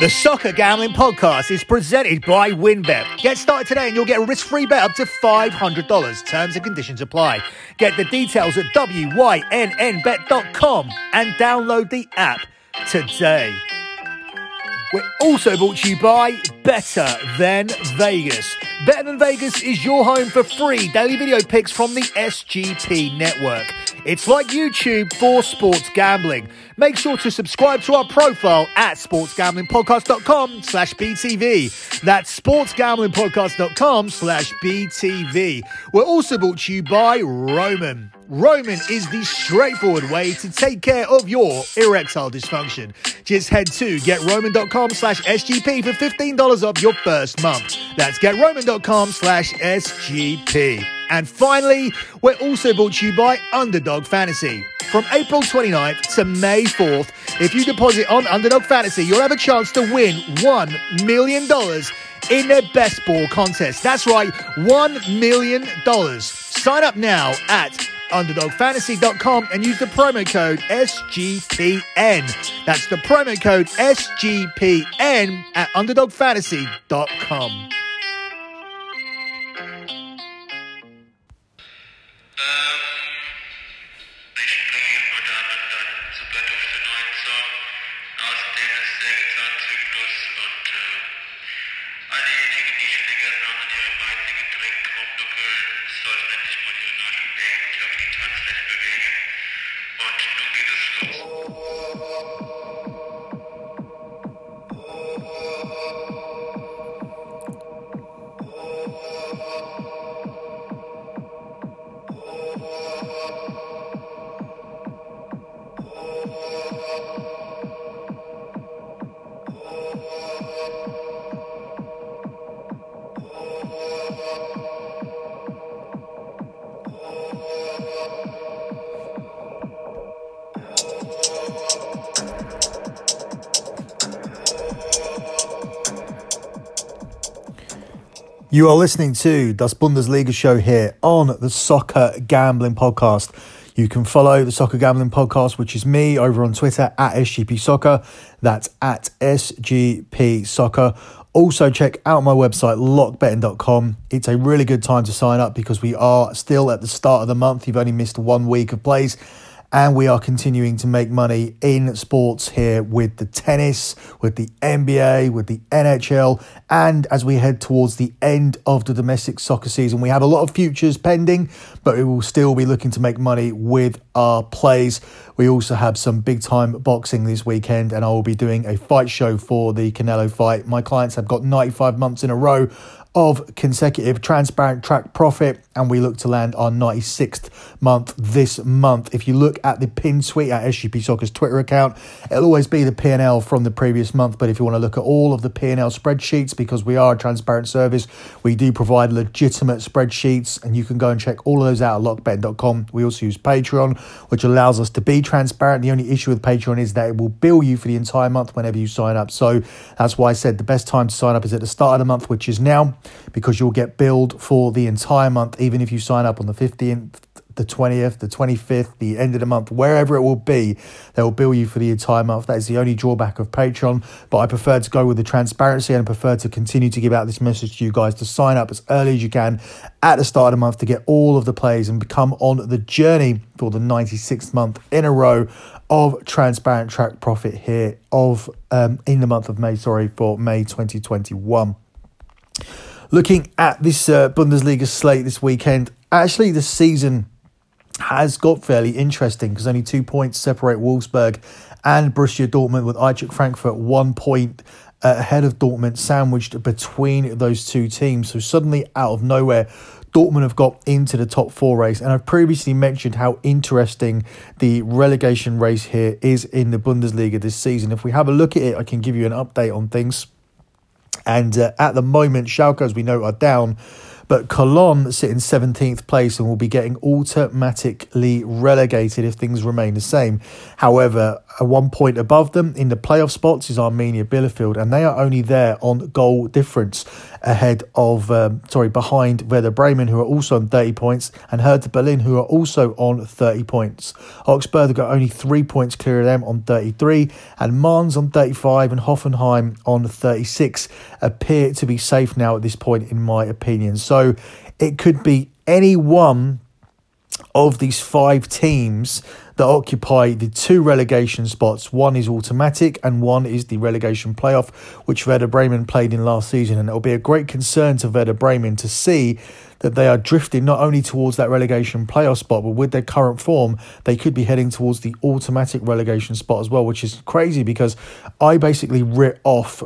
The Soccer Gambling Podcast is presented by WynnBET. Get started today and you'll get a risk free bet up to $500. Terms and conditions apply. Get the details at WYNNBet.com and download the app today. We're also brought to you by Better Than Vegas. Better Than Vegas is your home for free daily video picks from the SGP network. It's like YouTube for sports gambling. Make sure to subscribe to our profile at sportsgamblingpodcast.com slash BTV. That's sportsgamblingpodcast.com slash BTV. We're also brought to you by Roman. Roman is the straightforward way to take care of your erectile dysfunction. Just head to getroman.com slash SGP for $15 off your first month. That's getroman.com slash SGP. And finally, we're also brought to you by Underdog Fantasy. From April 29th to May 4th, if you deposit on Underdog Fantasy, you'll have a chance to win $1 million in their best ball contest. That's right, $1 million. Sign up now at underdogfantasy.com and use the promo code SGPN. That's the promo code SGPN at underdogfantasy.com. You are listening to Das Bundesliga show here on the Soccer Gambling Podcast. You can follow the Soccer Gambling Podcast, which is me, over on Twitter at SGP Soccer. That's at SGP Soccer. Also, check out my website, lockbetting.com. It's a really good time to sign up because we are still at the start of the month. You've only missed one week of plays and we are continuing to make money in sports here with the tennis, with the NBA, with the NHL, and as we head towards the end of the domestic soccer season, we have a lot of futures pending, but we will still be looking to make money with our plays. We also have some big time boxing this weekend, and I will be doing a fight show for the Canelo fight. My clients have got 95 months in a row of consecutive transparent track profit and we look to land our 96th month this month. If you look at the pin tweet at sgp soccer's twitter account it'll always be the p&l from the previous month. But if you want to look at all of the p&l spreadsheets because we are a transparent service we do provide legitimate spreadsheets and you can go and check all of those out at lockbet.com we also use patreon which allows us to be transparent. The only issue with patreon is that it will bill you for the entire month whenever you sign up. So that's why i said the best time to sign up is at the start of the month which is now because you'll get billed for the entire month, even if you sign up on the 15th, the 20th, the 25th, the end of the month, wherever it will be, they will bill you for the entire month. That is the only drawback of Patreon. But I prefer to go with the transparency and I prefer to continue to give out this message to you guys to sign up as early as you can at the start of the month to get all of the plays and become on the journey for the 96th month in a row of transparent track profit here of um, in the month of May, sorry, for May 2021. Looking at this uh, Bundesliga slate this weekend, actually, the season has got fairly interesting because only two points separate Wolfsburg and Borussia Dortmund, with Eintracht Frankfurt one point uh, ahead of Dortmund, sandwiched between those two teams. So suddenly, out of nowhere, Dortmund have got into the top four race. And I've previously mentioned how interesting the relegation race here is in the Bundesliga this season. If we have a look at it, I can give you an update on things. And uh, at the moment, Schalke, as we know, are down But Cologne sit in 17th place and will be getting automatically relegated if things remain the same. However, one point above them in the playoff spots is Arminia Bielefeld, and they are only there on goal difference ahead of, um, sorry, behind Werder Bremen, who are also on 30 points, and Hertha Berlin, who are also on 30 points. Augsburg have got only three points clear of them on 33, and Mainz on 35, and Hoffenheim on 36 appear to be safe now at this point, in my opinion. So it could be any one of these five teams that occupy the two relegation spots. One is automatic and one is the relegation playoff, which Werder Bremen played in last season. And it will be a great concern to Werder Bremen to see that they are drifting not only towards that relegation playoff spot, but with their current form, they could be heading towards the automatic relegation spot as well, which is crazy because I basically writ off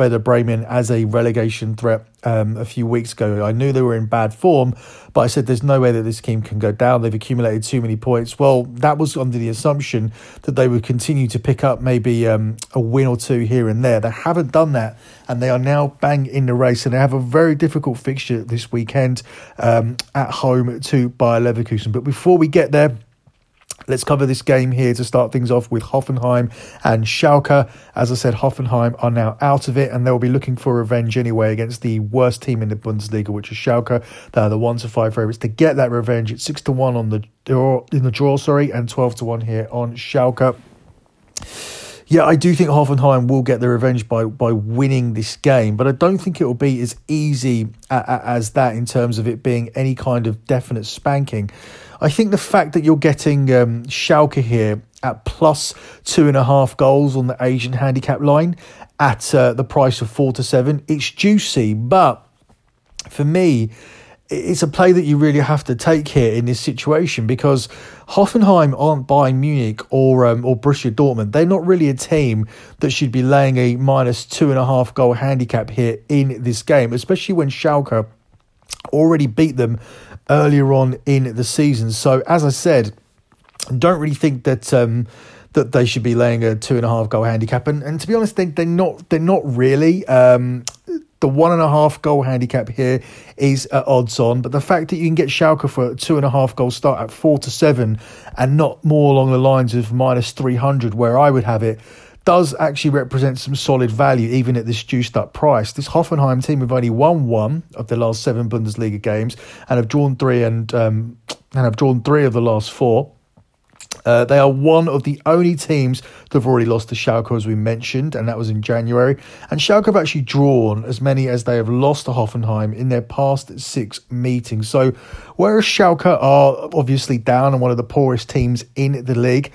Werder Bremen as a relegation threat um, a few weeks ago. I knew they were in bad form, but I said there's no way that this team can go down. They've accumulated too many points. Well, that was under the assumption that they would continue to pick up maybe um, a win or two here and there. They haven't done that, and they are now bang in the race. And they have a very difficult fixture this weekend um, at home to Bayer Leverkusen. But before we get there, Let's cover this game here to start things off with Hoffenheim and Schalke. As I said, Hoffenheim are now out of it and they'll be looking for revenge anyway against the worst team in the Bundesliga, which is Schalke. They are the one to five favourites to get that revenge. It's six to one on the draw, in the draw, sorry, and twelve to one here on Schalke. Yeah, I do think Hoffenheim will get the revenge by by winning this game, but I don't think it will be as easy as that in terms of it being any kind of definite spanking. I think the fact that you're getting um, Schalke here at plus two and a half goals on the Asian handicap line at uh, the price of four to seven, it's juicy. But for me, it's a play that you really have to take here in this situation because Hoffenheim aren't Bayern Munich or um, or Borussia Dortmund. They're not really a team that should be laying a minus two and a half goal handicap here in this game, especially when Schalke already beat them earlier on in the season. So, as I said, don't really think that. Um, that they should be laying a two and a half goal handicap, and, and to be honest, they, they're not. They're not really. Um, the one and a half goal handicap here is at odds on, but the fact that you can get Schalke for a two and a half goal start at four to seven, and not more along the lines of minus three hundred, where I would have it, does actually represent some solid value even at this juiced up price. This Hoffenheim team have only won one of the last seven Bundesliga games and have drawn three and um, and have drawn three of the last four. Uh, they are one of the only teams that have already lost to Schalke, as we mentioned, and that was in January. And Schalke have actually drawn as many as they have lost to Hoffenheim in their past six meetings. So, whereas Schalke are obviously down and one of the poorest teams in the league,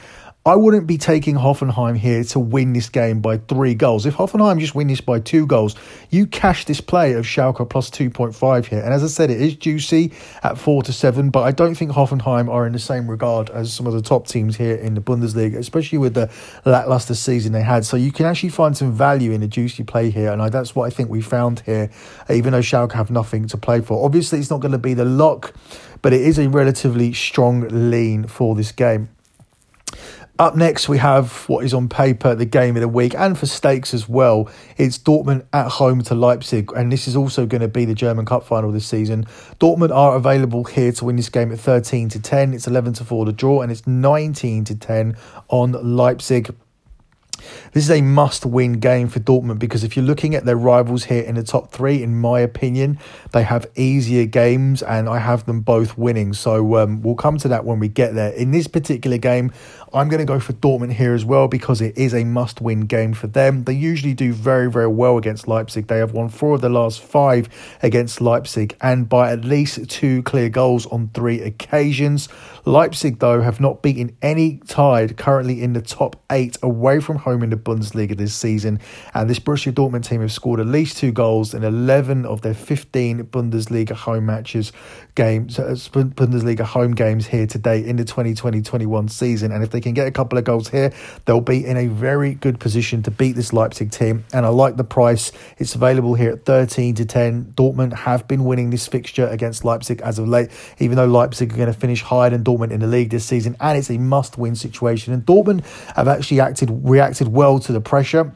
I wouldn't be taking Hoffenheim here to win this game by three goals. If Hoffenheim just win this by two goals, you cash this play of Schalke plus 2.5 here. And as I said, it is juicy at four to seven, but I don't think Hoffenheim are in the same regard as some of the top teams here in the Bundesliga, especially with the lackluster season they had. So you can actually find some value in a juicy play here. And I, that's what I think we found here, even though Schalke have nothing to play for. Obviously, it's not going to be the lock, but it is a relatively strong lean for this game. Up next, we have what is on paper the game of the week and for stakes as well. It's Dortmund at home to Leipzig, and this is also going to be the German Cup final this season. Dortmund are available here to win this game at 13 to 10. It's 11 to 4 to draw, and it's 19 to 10 on Leipzig. This is a must win game for Dortmund because if you're looking at their rivals here in the top three, in my opinion, they have easier games and I have them both winning. So um, we'll come to that when we get there. In this particular game, I'm going to go for Dortmund here as well because it is a must win game for them. They usually do very, very well against Leipzig. They have won four of the last five against Leipzig and by at least two clear goals on three occasions. Leipzig, though, have not beaten any tied currently in the top eight away from home in the Bundesliga this season. And this Borussia Dortmund team have scored at least two goals in 11 of their 15 Bundesliga home matches, games, uh, Bundesliga home games here today in the 2020 21 season. And if they can get a couple of goals here, they'll be in a very good position to beat this Leipzig team. And I like the price. It's available here at 13 to 10. Dortmund have been winning this fixture against Leipzig as of late, even though Leipzig are going to finish higher than Dortmund in the league this season, and it's a must-win situation. And Dortmund have actually acted reacted well to the pressure.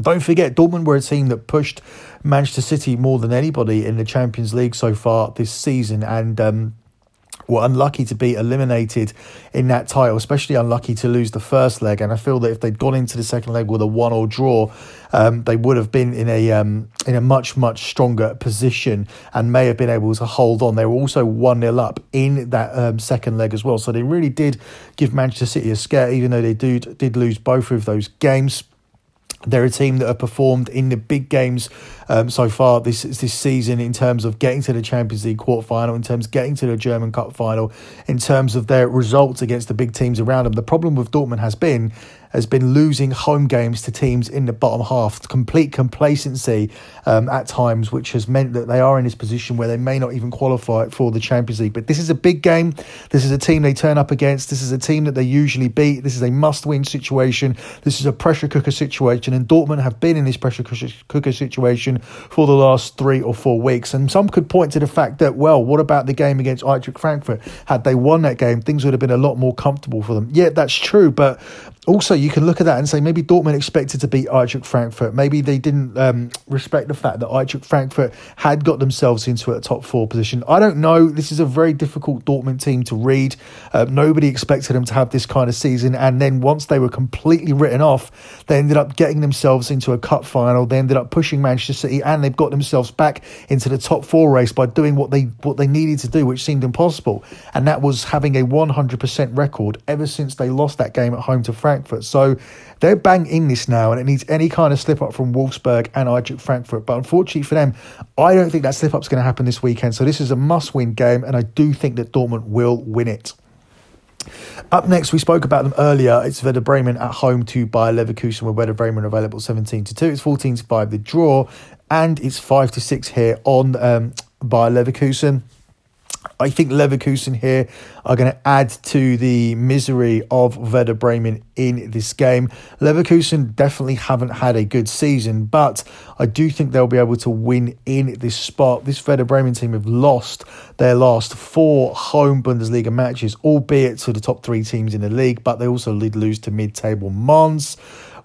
Don't forget, Dortmund were a team that pushed Manchester City more than anybody in the Champions League so far this season, and um, were unlucky to be eliminated in that title, especially unlucky to lose the first leg. And I feel that if they'd gone into the second leg with a one or draw, um, they would have been in a um, in a much much stronger position and may have been able to hold on. They were also one 0 up in that um, second leg as well, so they really did give Manchester City a scare, even though they did did lose both of those games. They're a team that have performed in the big games um, so far this this season in terms of getting to the Champions League quarterfinal, in terms of getting to the German Cup final, in terms of their results against the big teams around them. The problem with Dortmund has been has been losing home games to teams in the bottom half, complete complacency um, at times, which has meant that they are in this position where they may not even qualify for the Champions League. But this is a big game. This is a team they turn up against. This is a team that they usually beat. This is a must win situation. This is a pressure cooker situation. And Dortmund have been in this pressure cooker situation for the last three or four weeks. And some could point to the fact that, well, what about the game against Eintracht Frankfurt? Had they won that game, things would have been a lot more comfortable for them. Yeah, that's true. But also, you can look at that and say maybe Dortmund expected to beat Eintracht Frankfurt. Maybe they didn't um, respect the fact that Eintracht Frankfurt had got themselves into a top four position. I don't know. This is a very difficult Dortmund team to read. Uh, nobody expected them to have this kind of season. And then once they were completely written off, they ended up getting themselves into a cup final. They ended up pushing Manchester City and they've got themselves back into the top four race by doing what they what they needed to do, which seemed impossible. And that was having a 100% record ever since they lost that game at home to Frankfurt. Frankfurt. So they're bang in this now, and it needs any kind of slip up from Wolfsburg and Eintracht Frankfurt. But unfortunately for them, I don't think that slip up's going to happen this weekend. So this is a must win game, and I do think that Dortmund will win it. Up next, we spoke about them earlier. It's Werder Bremen at home to Bayer Leverkusen, where Werder Bremen available 17 to 2. It's 14 to 5 the draw, and it's 5 to 6 here on um, Bayer Leverkusen. I think Leverkusen here are going to add to the misery of Werder Bremen in this game. Leverkusen definitely haven't had a good season, but I do think they'll be able to win in this spot. This Werder Bremen team have lost their last four home Bundesliga matches, albeit to the top three teams in the league, but they also did lose to mid-table Mainz.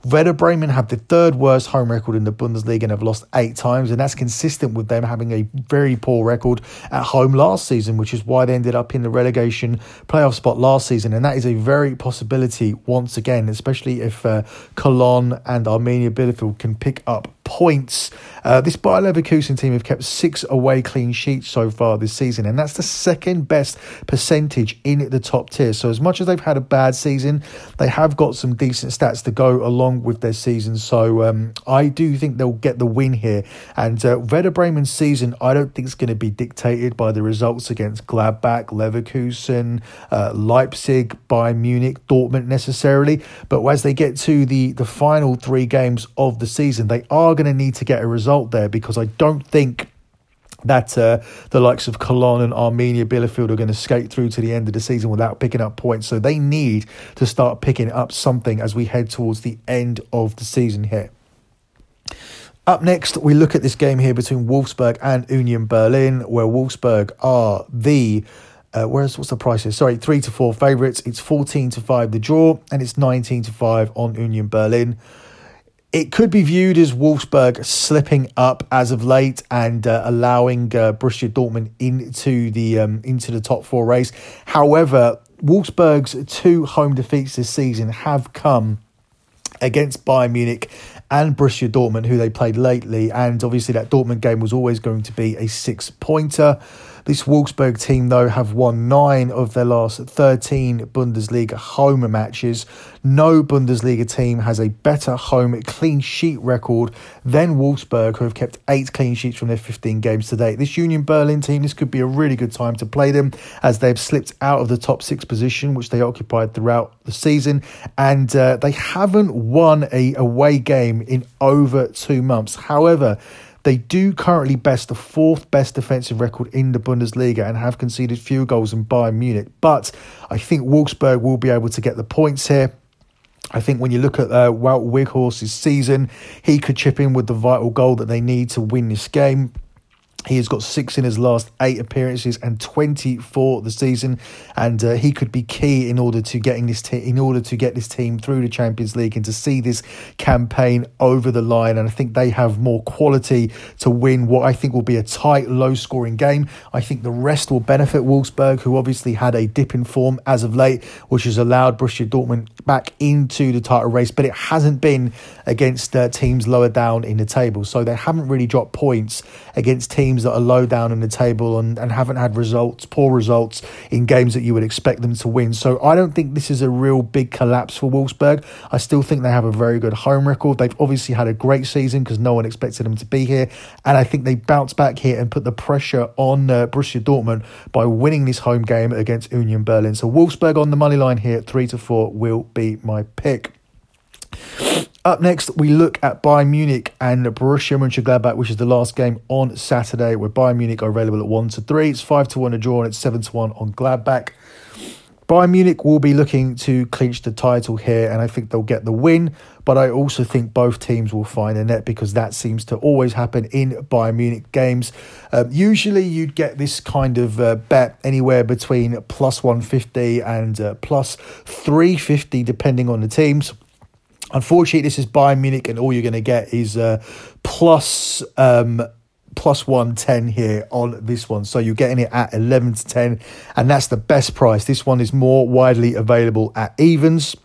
Werder Bremen have the third worst home record in the Bundesliga and have lost eight times, and that's consistent with them having a very poor record at home last season, which is why they ended up in the relegation playoff spot last season. And that is a very possibility once again, especially if uh, Cologne and Arminia Bielefeld can pick up points. Uh, this Bayer Leverkusen team have kept six away clean sheets so far this season, and that's the second best percentage in the top tier. So, as much as they've had a bad season, they have got some decent stats to go along with their season. So, um, I do think they'll get the win here. And uh, Werder Bremen's season, I don't think it's going to be dictated by the results against Gladbach, Leverkusen, uh, Leipzig, Bayern Munich, Dortmund necessarily. But as they get to the, the final three games of the season, they are going to need to get a result there because I don't think that uh, the likes of Cologne and Arminia Bielefeld are going to skate through to the end of the season without picking up points. So they need to start picking up something as we head towards the end of the season here. Up next, we look at this game here between Wolfsburg and Union Berlin, where Wolfsburg are the uh, where's what's the price here? Sorry, three to four favourites. It's fourteen to five the draw, and it's nineteen to five on Union Berlin it could be viewed as Wolfsburg slipping up as of late and uh, allowing uh, Borussia Dortmund into the um, into the top four race. However, Wolfsburg's two home defeats this season have come against Bayern Munich and Borussia Dortmund, who they played lately, and obviously that Dortmund game was always going to be a six pointer. This Wolfsburg team, though, have won nine of their last 13 Bundesliga home matches. No Bundesliga team has a better home clean sheet record than Wolfsburg, who have kept eight clean sheets from their 15 games to date. This Union Berlin team, this could be a really good time to play them as they've slipped out of the top six position, which they occupied throughout the season, and uh, they haven't won a away game in over two months. However, they do currently best the fourth best defensive record in the Bundesliga and have conceded fewer goals than Bayern Munich. But I think Wolfsburg will be able to get the points here. I think when you look at uh, Wout Weghorst's season, he could chip in with the vital goal that they need to win this game. He has got six in his last eight appearances and 24 the season, and uh, he could be key in order to getting this te- in order to get this team through the Champions League and to see this campaign over the line. And I think they have more quality to win what I think will be a tight, low-scoring game. I think the rest will benefit Wolfsburg, who obviously had a dip in form as of late, which has allowed Borussia Dortmund back into the title race, but it hasn't been against uh, teams lower down in the table. So they haven't really dropped points against teams teams that are low down in the table and, and haven't had results, poor results in games that you would expect them to win. So I don't think this is a real big collapse for Wolfsburg. I still think they have a very good home record. They've obviously had a great season because no one expected them to be here. And I think they bounce back here and put the pressure on uh, Borussia Dortmund by winning this home game against Union Berlin. So Wolfsburg on the money line here, at 3 to 4 will be my pick. Up next, we look at Bayern Munich and Borussia Mönchengladbach, which is the last game on Saturday, where Bayern Munich are available at one to three. It's five to one a draw, and it's seven to one on Gladbach. Bayern Munich will be looking to clinch the title here, and I think they'll get the win. But I also think both teams will find a net because that seems to always happen in Bayern Munich games. Um, usually, you'd get this kind of uh, bet anywhere between plus 150 and uh, plus 350, depending on the teams. Unfortunately, this is Bayern Munich, and all you're going to get is uh, plus, um, plus 110 here on this one. So you're getting it at 11 to 10, and that's the best price. This one is more widely available at evens.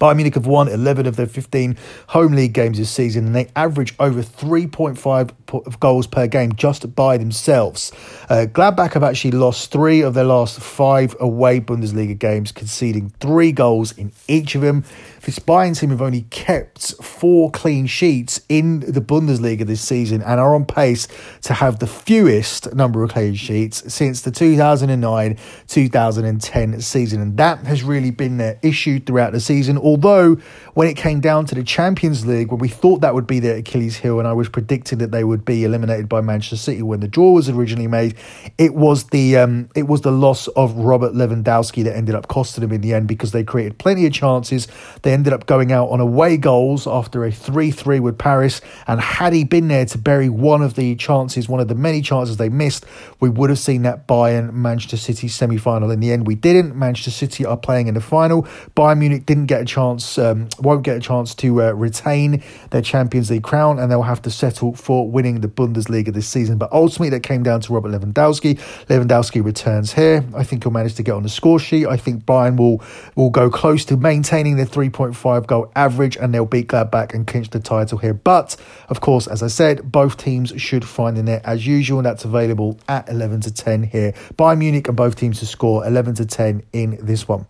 Bayern Munich have won 11 of their 15 home league games this season, and they average over 3.5 goals per game just by themselves. Uh, Gladbach have actually lost three of their last five away Bundesliga games, conceding three goals in each of them. This Bayern team have only kept four clean sheets in the Bundesliga this season and are on pace to have the fewest number of clean sheets since the 2009 2010 season. And that has really been their issue throughout the season. Although, when it came down to the Champions League, where we thought that would be their Achilles heel, and I was predicting that they would be eliminated by Manchester City when the draw was originally made, it was the um, it was the loss of Robert Lewandowski that ended up costing them in the end because they created plenty of chances. They ended up going out on away goals after a 3 3 with Paris. And had he been there to bury one of the chances, one of the many chances they missed, we would have seen that Bayern Manchester City semi final. In the end, we didn't. Manchester City are playing in the final. Bayern Munich didn't get a chance, um, won't get a chance to uh, retain their Champions League crown, and they'll have to settle for winning the Bundesliga this season. But ultimately, that came down to Robert Lewandowski. Lewandowski returns here. I think he'll manage to get on the score sheet. I think Bayern will will go close to maintaining their 3.5 1.5 goal average, and they'll beat Gladbach and clinch the title here. But of course, as I said, both teams should find the net as usual, and that's available at 11 to 10 here. Bayern Munich and both teams to score 11 to 10 in this one.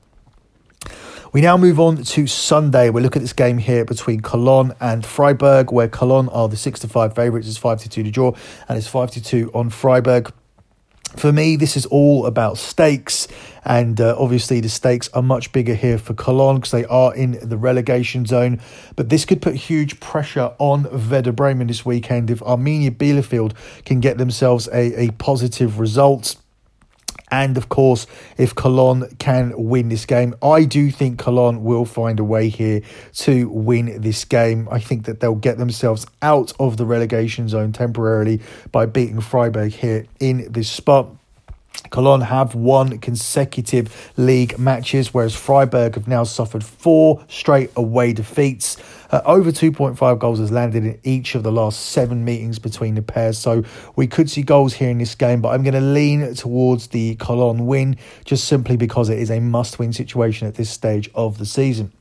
We now move on to Sunday. We look at this game here between Cologne and Freiburg, where Cologne are the 6 to 5 favourites. It's 5 to 2 to draw, and it's 5 to 2 on Freiburg. For me, this is all about stakes, and uh, obviously the stakes are much bigger here for Cologne because they are in the relegation zone. But this could put huge pressure on Werder Bremen this weekend if Arminia Bielefeld can get themselves a, a positive result. And of course, if Cologne can win this game, I do think Cologne will find a way here to win this game. I think that they'll get themselves out of the relegation zone temporarily by beating Freiburg here in this spot. Cologne have won consecutive league matches, whereas Freiburg have now suffered four straight away defeats. Uh, over 2.5 goals has landed in each of the last seven meetings between the pairs, so we could see goals here in this game, but I'm going to lean towards the Cologne win just simply because it is a must win situation at this stage of the season.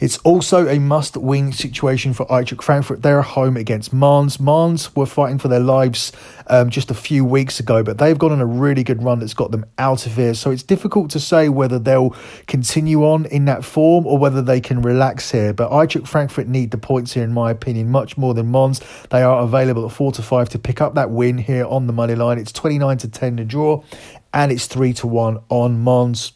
It's also a must win situation for Eintracht Frankfurt. They're home against Mainz. Mainz were fighting for their lives um, just a few weeks ago, but they've gone on a really good run that's got them out of here. So it's difficult to say whether they'll continue on in that form or whether they can relax here. But Eintracht Frankfurt need the points here, in my opinion, much more than Mainz. They are available at 4 to 5 to pick up that win here on the money line. It's 29 to 10 to draw, and it's 3 to 1 on Mainz.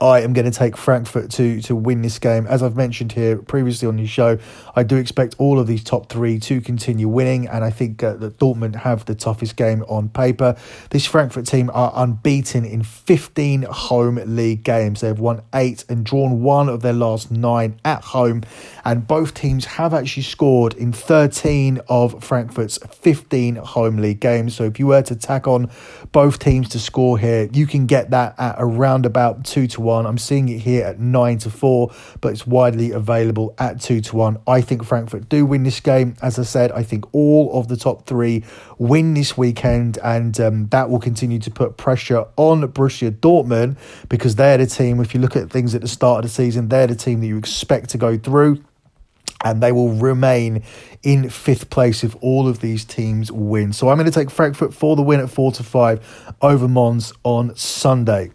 I am going to take Frankfurt to to win this game. As I've mentioned here previously on the show, I do expect all of these top three to continue winning, and I think uh, that Dortmund have the toughest game on paper. This Frankfurt team are unbeaten in 15 home league games. They've won eight and drawn one of their last nine at home, and both teams have actually scored in 13 of Frankfurt's 15 home league games. So if you were to tack on both teams to score here, you can get that at around about two to one one. I'm seeing it here at nine to four, but it's widely available at two to one. I think Frankfurt do win this game. As I said, I think all of the top three win this weekend, and um, that will continue to put pressure on Borussia Dortmund because they're the team. If you look at things at the start of the season, they're the team that you expect to go through and they will remain in fifth place if all of these teams win. So I'm going to take Frankfurt for the win at four to five over Mainz on Sunday.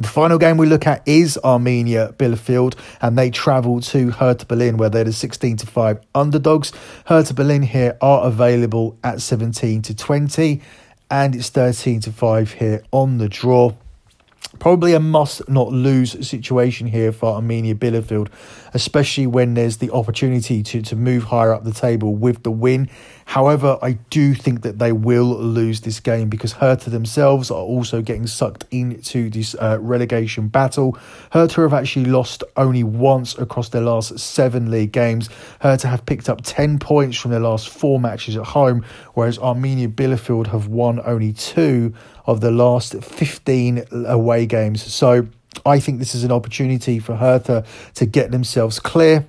The final game we look at is Arminia Bielefeld, and they travel to Hertha Berlin, where they're the 16 to 5 underdogs. Hertha Berlin here are available at 17 to 20, and it's 13 to 5 here on the draw. Probably a must not lose situation here for Arminia Bielefeld, especially when there's the opportunity to, to move higher up the table with the win. However, I do think that they will lose this game because Hertha themselves are also getting sucked into this uh, relegation battle. Hertha have actually lost only once across their last seven league games. Hertha have picked up 10 points from their last four matches at home, whereas Arminia Bielefeld have won only two of the last 15 away games. So I think this is an opportunity for Hertha to get themselves clear.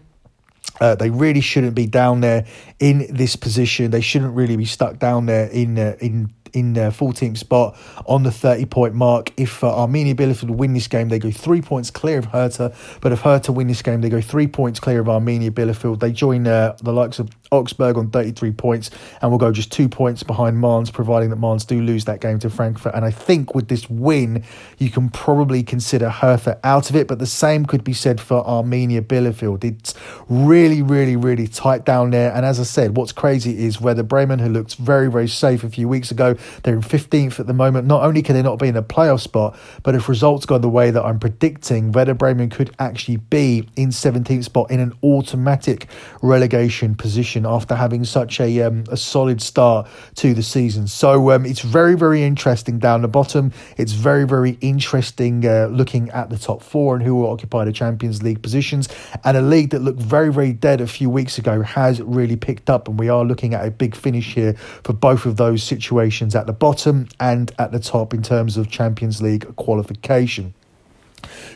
Uh, they really shouldn't be down there in this position. They shouldn't really be stuck down there in uh, in in their 14th spot on the 30 point mark. If uh, Arminia Bielefeld win this game, they go three points clear of Hertha. But if Hertha win this game, they go three points clear of Arminia Bielefeld. They join uh, the likes of Augsburg on 33 points and will go just two points behind Mainz, providing that Mainz do lose that game to Frankfurt. And I think with this win, you can probably consider Hertha out of it, but the same could be said for Arminia Bielefeld. It's really, really, really tight down there. And as I said, what's crazy is Werder Bremen, who looked very, very safe a few weeks ago, they're in 15th at the moment. Not only can they not be in a playoff spot, but if results go the way that I'm predicting, Werder Bremen could actually be in 17th spot in an automatic relegation position after having such a um, a solid start to the season. So um, it's very, very interesting down the bottom. It's very, very interesting uh, looking at the top four and who will occupy the Champions League positions. And a league that looked very, very dead a few weeks ago has really picked up, and we are looking at a big finish here for both of those situations at the bottom and at the top in terms of Champions League qualification.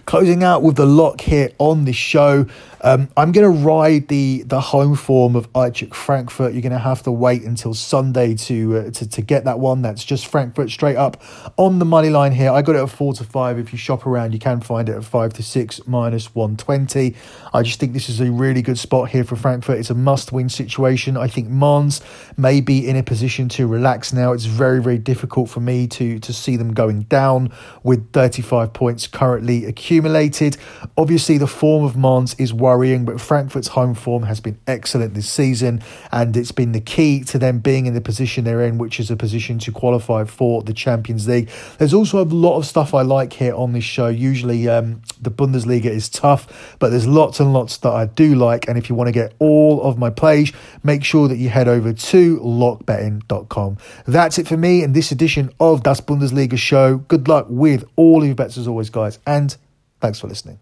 Closing out with the lock here on the show, um, I'm going to ride the the home form of Eintracht Frankfurt. You're going to have to wait until Sunday to, uh, to to get that one. That's just Frankfurt straight up on the money line here. I got it at four to five. If you shop around, you can find it at five to six minus one twenty. I just think this is a really good spot here for Frankfurt. It's a must win situation. I think Mainz may be in a position to relax now. It's very very difficult for me to to see them going down with 35 points currently accumulated. Obviously, the form of Mainz is worrying, but Frankfurt's home form has been excellent this season, and it's been the key to them being in the position they're in, which is a position to qualify for the Champions League. There's also a lot of stuff I like here on this show. Usually, um, the Bundesliga is tough, but there's lots and lots that I do like. And if you want to get all of my plays, make sure that you head over to lockbetting.com. That's it for me in this edition of Das Bundesliga Show. Good luck with all your bets as always, guys, and thanks for listening.